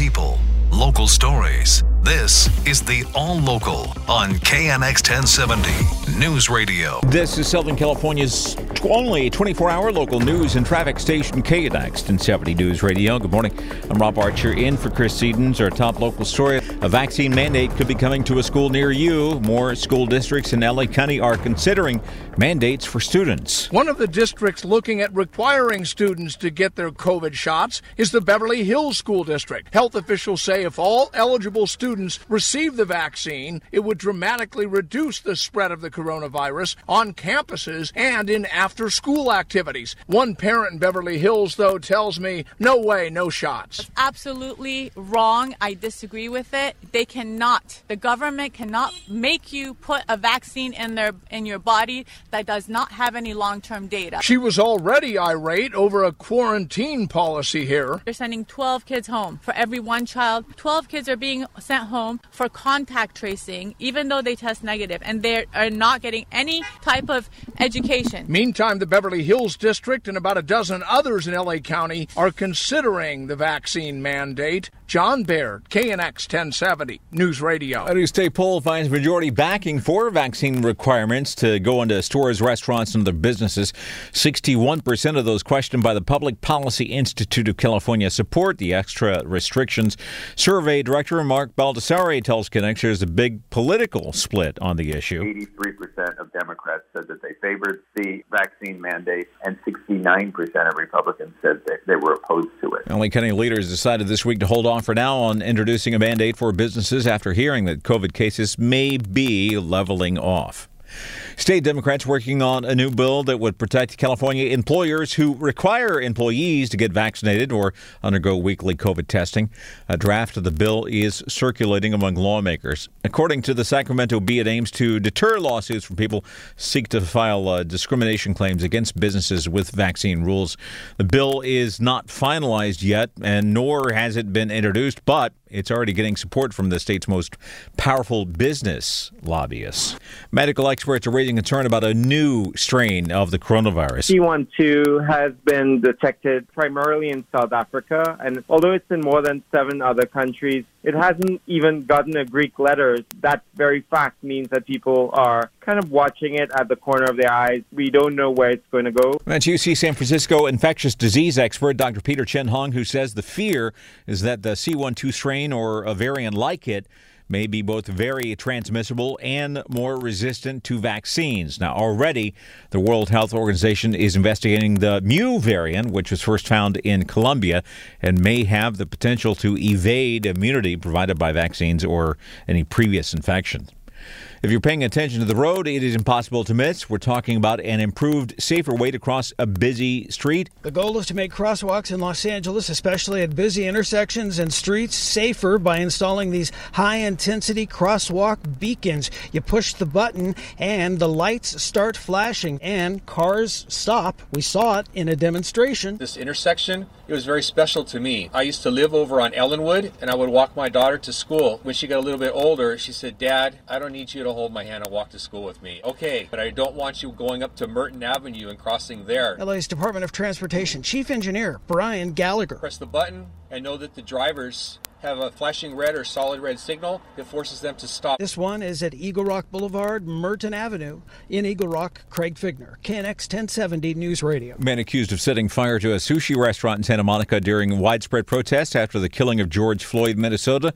people, local stories. This is the All Local on KNX 1070 News Radio. This is Southern California's only 24 hour local news and traffic station, KNX 1070 News Radio. Good morning. I'm Rob Archer in for Chris Sedens. Our top local story a vaccine mandate could be coming to a school near you. More school districts in LA County are considering mandates for students. One of the districts looking at requiring students to get their COVID shots is the Beverly Hills School District. Health officials say if all eligible students students receive the vaccine, it would dramatically reduce the spread of the coronavirus on campuses and in after school activities. One parent in Beverly Hills, though, tells me, no way, no shots. It's absolutely wrong. I disagree with it. They cannot, the government cannot make you put a vaccine in their in your body that does not have any long-term data. She was already irate over a quarantine policy here. They're sending 12 kids home for every one child. 12 kids are being sent sent home for contact tracing, even though they test negative, and they are not getting any type of education. Meantime, the Beverly Hills District and about a dozen others in LA County are considering the vaccine mandate. John Baird, KNX 1070 News Radio. A new state poll finds majority backing for vaccine requirements to go into stores, restaurants, and other businesses. 61% of those questioned by the Public Policy Institute of California support the extra restrictions. Survey director Mark Baldassare tells KNX there's a big political split on the issue. 83% of Democrats said that they favored the vaccine mandate, and 69% of Republicans said that they were opposed to it. LA County leaders decided this week to hold off for now on introducing a mandate for businesses after hearing that COVID cases may be leveling off. State Democrats working on a new bill that would protect California employers who require employees to get vaccinated or undergo weekly COVID testing. A draft of the bill is circulating among lawmakers. According to the Sacramento Bee, it aims to deter lawsuits from people seek to file uh, discrimination claims against businesses with vaccine rules. The bill is not finalized yet, and nor has it been introduced, but it's already getting support from the state's most powerful business lobbyists. Medical experts are raising concern about a new strain of the coronavirus. C12 has been detected primarily in South Africa, and although it's in more than seven other countries, it hasn't even gotten a Greek letter. That very fact means that people are kind of watching it at the corner of their eyes. We don't know where it's going to go. That's UC San Francisco infectious disease expert Dr. Peter Chin-Hong, who says the fear is that the C12 strain or a variant like it may be both very transmissible and more resistant to vaccines. Now, already, the World Health Organization is investigating the Mu variant, which was first found in Colombia and may have the potential to evade immunity provided by vaccines or any previous infections. If you're paying attention to the road, it is impossible to miss. We're talking about an improved, safer way to cross a busy street. The goal is to make crosswalks in Los Angeles, especially at busy intersections and streets, safer by installing these high intensity crosswalk beacons. You push the button and the lights start flashing and cars stop. We saw it in a demonstration. This intersection, it was very special to me. I used to live over on Ellenwood and I would walk my daughter to school. When she got a little bit older, she said, Dad, I don't need you to to hold my hand and walk to school with me. Okay, but I don't want you going up to Merton Avenue and crossing there. LA's Department of Transportation Chief Engineer Brian Gallagher. Press the button and know that the drivers have a flashing red or solid red signal that forces them to stop. This one is at Eagle Rock Boulevard, Merton Avenue in Eagle Rock. Craig Fiegener, KNX 1070 News Radio. Man accused of setting fire to a sushi restaurant in Santa Monica during widespread protests after the killing of George Floyd, Minnesota,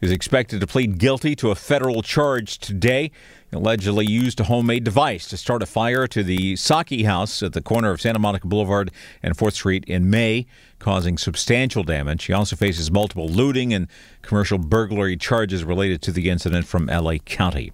is expected to plead guilty to a federal charge today allegedly used a homemade device to start a fire to the Saki house at the corner of Santa Monica Boulevard and 4th Street in May, causing substantial damage. He also faces multiple looting and commercial burglary charges related to the incident from LA County.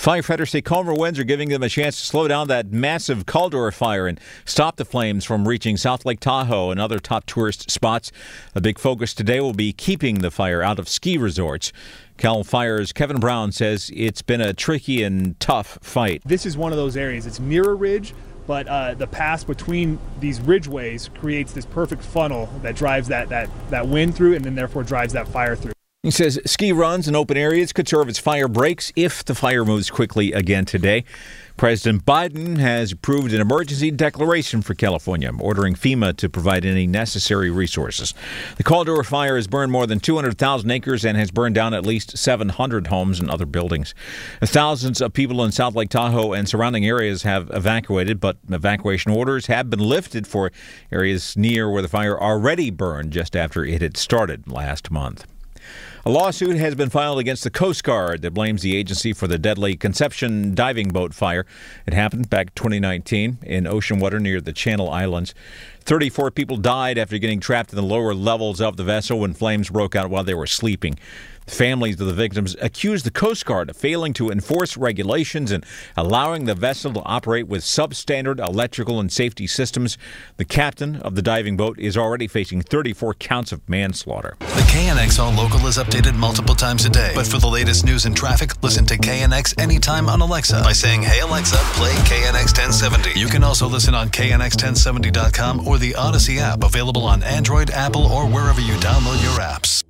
Firefighters say calmer winds are giving them a chance to slow down that massive Caldor fire and stop the flames from reaching South Lake Tahoe and other top tourist spots. A big focus today will be keeping the fire out of ski resorts. Cal Fire's Kevin Brown says it's been a tricky and tough fight. This is one of those areas. It's mirror ridge, but uh, the pass between these ridgeways creates this perfect funnel that drives that, that, that wind through and then therefore drives that fire through. He says ski runs in open areas could serve as fire breaks if the fire moves quickly again today. President Biden has approved an emergency declaration for California, ordering FEMA to provide any necessary resources. The Caldor fire has burned more than 200,000 acres and has burned down at least 700 homes and other buildings. Thousands of people in South Lake Tahoe and surrounding areas have evacuated, but evacuation orders have been lifted for areas near where the fire already burned just after it had started last month. A lawsuit has been filed against the Coast Guard that blames the agency for the deadly Conception diving boat fire. It happened back 2019 in ocean water near the Channel Islands. 34 people died after getting trapped in the lower levels of the vessel when flames broke out while they were sleeping. Families of the victims accused the Coast Guard of failing to enforce regulations and allowing the vessel to operate with substandard electrical and safety systems. The captain of the diving boat is already facing 34 counts of manslaughter. The KNX All Local is updated multiple times a day. But for the latest news and traffic, listen to KNX anytime on Alexa by saying, Hey Alexa, play KNX 1070. You can also listen on KNX1070.com or the Audacy app available on Android, Apple, or wherever you download your apps.